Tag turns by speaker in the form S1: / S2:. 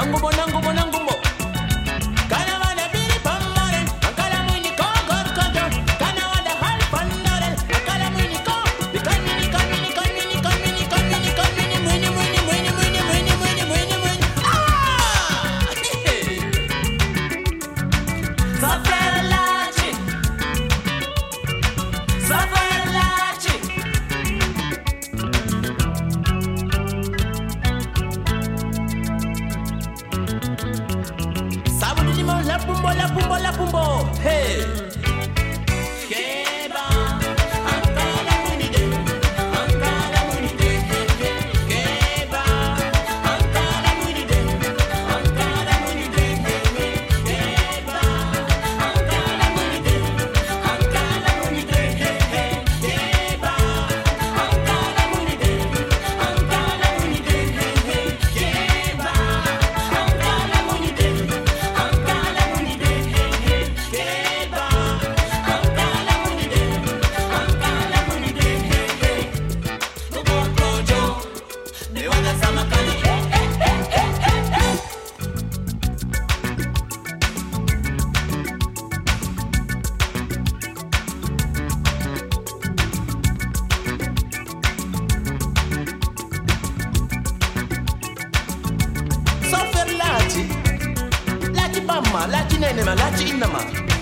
S1: Angubona, angubona, angubona. Lati, lati bamma, lati nene